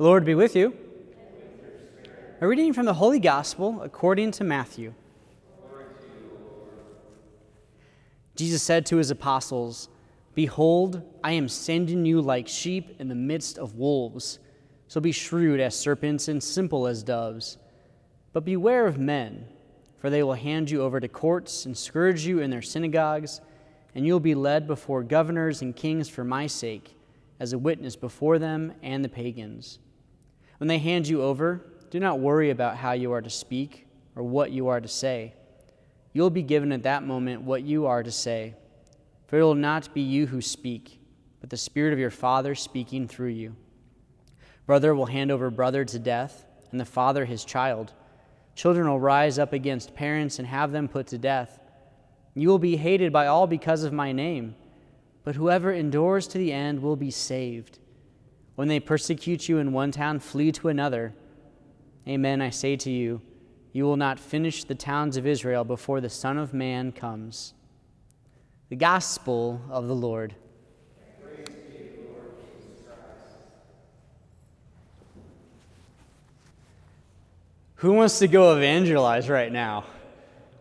Lord be with you. A reading from the Holy Gospel according to Matthew. Jesus said to his apostles, Behold, I am sending you like sheep in the midst of wolves. So be shrewd as serpents and simple as doves. But beware of men, for they will hand you over to courts and scourge you in their synagogues, and you will be led before governors and kings for my sake, as a witness before them and the pagans. When they hand you over, do not worry about how you are to speak or what you are to say. You'll be given at that moment what you are to say, for it will not be you who speak, but the Spirit of your Father speaking through you. Brother will hand over brother to death, and the father his child. Children will rise up against parents and have them put to death. You will be hated by all because of my name, but whoever endures to the end will be saved. When they persecute you in one town, flee to another. Amen, I say to you, you will not finish the towns of Israel before the Son of Man comes. The Gospel of the Lord. Who wants to go evangelize right now?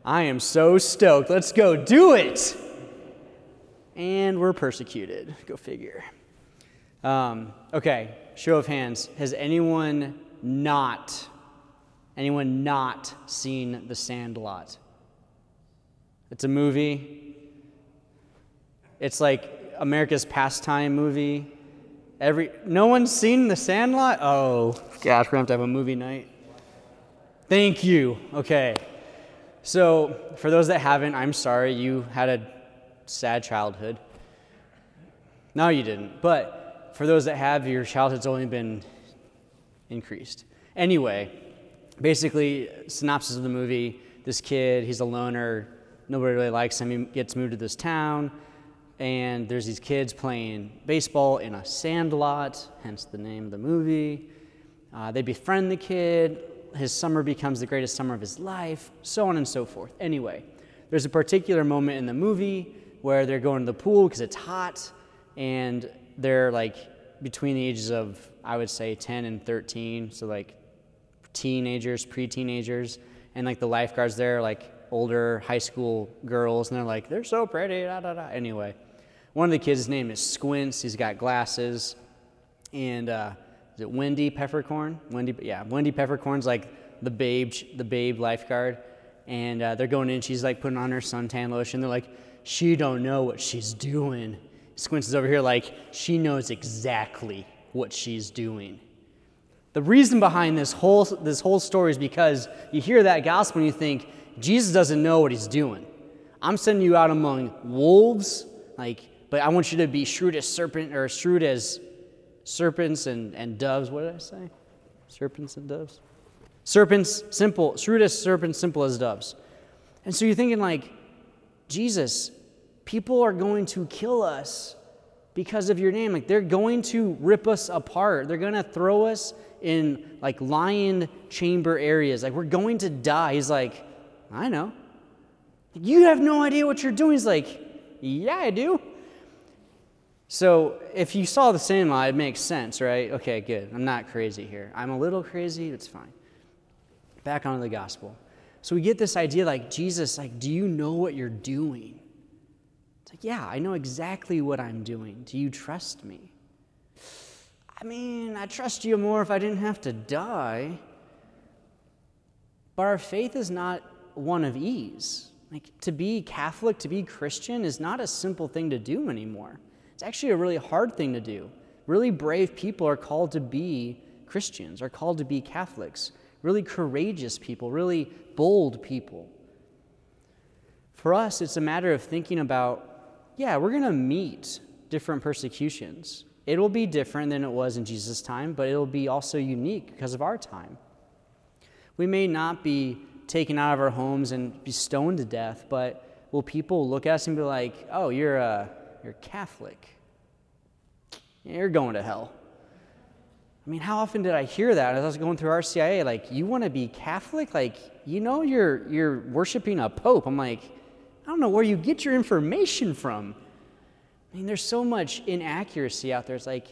I am so stoked. Let's go do it. And we're persecuted. Go figure. Um, okay, show of hands. Has anyone not, anyone not seen The Sandlot? It's a movie. It's like America's pastime movie. Every no one's seen The Sandlot. Oh gosh, we're gonna have to have a movie night. Thank you. Okay. So for those that haven't, I'm sorry you had a sad childhood. No, you didn't. But for those that have, your childhood's only been increased. Anyway, basically, synopsis of the movie this kid, he's a loner, nobody really likes him. He gets moved to this town, and there's these kids playing baseball in a sandlot, hence the name of the movie. Uh, they befriend the kid. His summer becomes the greatest summer of his life, so on and so forth. Anyway, there's a particular moment in the movie where they're going to the pool because it's hot, and they're like between the ages of I would say 10 and 13, so like teenagers, pre-teenagers, and like the lifeguards there like older high school girls, and they're like they're so pretty. Da, da, da. Anyway, one of the kids' his name is Squints. He's got glasses, and uh, is it Wendy Peppercorn? Wendy, yeah, Wendy Peppercorn's like the babe, the babe lifeguard, and uh, they're going in. She's like putting on her suntan lotion. They're like, she don't know what she's doing. Squints is over here like she knows exactly what she's doing. The reason behind this whole, this whole story is because you hear that gospel and you think, Jesus doesn't know what he's doing. I'm sending you out among wolves, like, but I want you to be shrewd as serpent or shrewd as serpents and, and doves. What did I say? Serpents and doves? Serpents, simple, shrewd as serpents, simple as doves. And so you're thinking, like, Jesus, people are going to kill us because of your name. Like they're going to rip us apart. They're going to throw us in like lion chamber areas. Like we're going to die. He's like, I know. You have no idea what you're doing. He's like, Yeah, I do. So if you saw The Sandlot, it makes sense, right? Okay, good. I'm not crazy here. I'm a little crazy. It's fine. Back onto the gospel. So we get this idea like, Jesus, like, do you know what you're doing? It's like, yeah, I know exactly what I'm doing. Do you trust me? I mean, I trust you more if I didn't have to die. But our faith is not one of ease. Like, to be Catholic, to be Christian, is not a simple thing to do anymore. It's actually a really hard thing to do. Really brave people are called to be Christians, are called to be Catholics. Really courageous people, really bold people. For us, it's a matter of thinking about yeah, we're going to meet different persecutions. It will be different than it was in Jesus' time, but it'll be also unique because of our time. We may not be taken out of our homes and be stoned to death, but will people look at us and be like, "Oh, you're a you're Catholic. You're going to hell." I mean, how often did I hear that as I was going through RCIA? Like, you want to be Catholic? Like, you know, you're you're worshiping a pope. I'm like, I don't know where you get your information from. I mean, there's so much inaccuracy out there. It's like,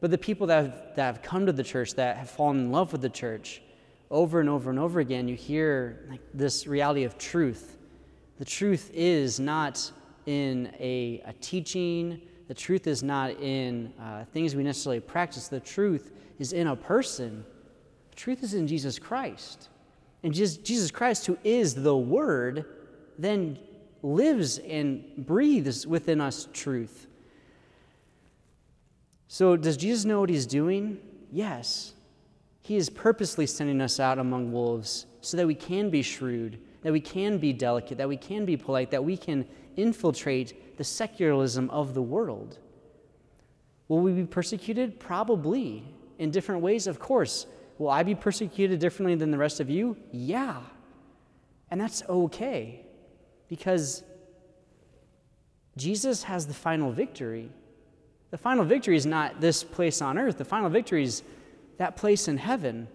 But the people that have, that have come to the church, that have fallen in love with the church, over and over and over again, you hear like, this reality of truth. The truth is not in a, a teaching, the truth is not in uh, things we necessarily practice. The truth is in a person. The truth is in Jesus Christ. And Jesus Christ, who is the Word, then lives and breathes within us truth. So, does Jesus know what he's doing? Yes. He is purposely sending us out among wolves so that we can be shrewd, that we can be delicate, that we can be polite, that we can infiltrate the secularism of the world. Will we be persecuted? Probably. In different ways, of course. Will I be persecuted differently than the rest of you? Yeah. And that's okay because Jesus has the final victory. The final victory is not this place on earth, the final victory is that place in heaven.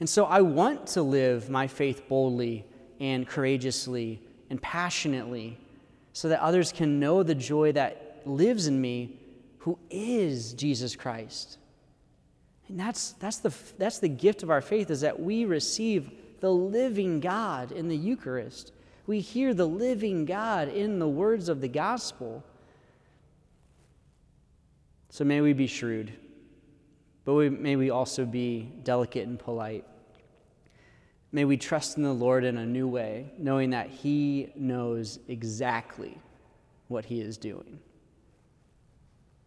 And so I want to live my faith boldly and courageously and passionately so that others can know the joy that lives in me, who is Jesus Christ. And that's, that's, the, that's the gift of our faith is that we receive the living God in the Eucharist. We hear the living God in the words of the gospel. So may we be shrewd, but we, may we also be delicate and polite. May we trust in the Lord in a new way, knowing that He knows exactly what He is doing.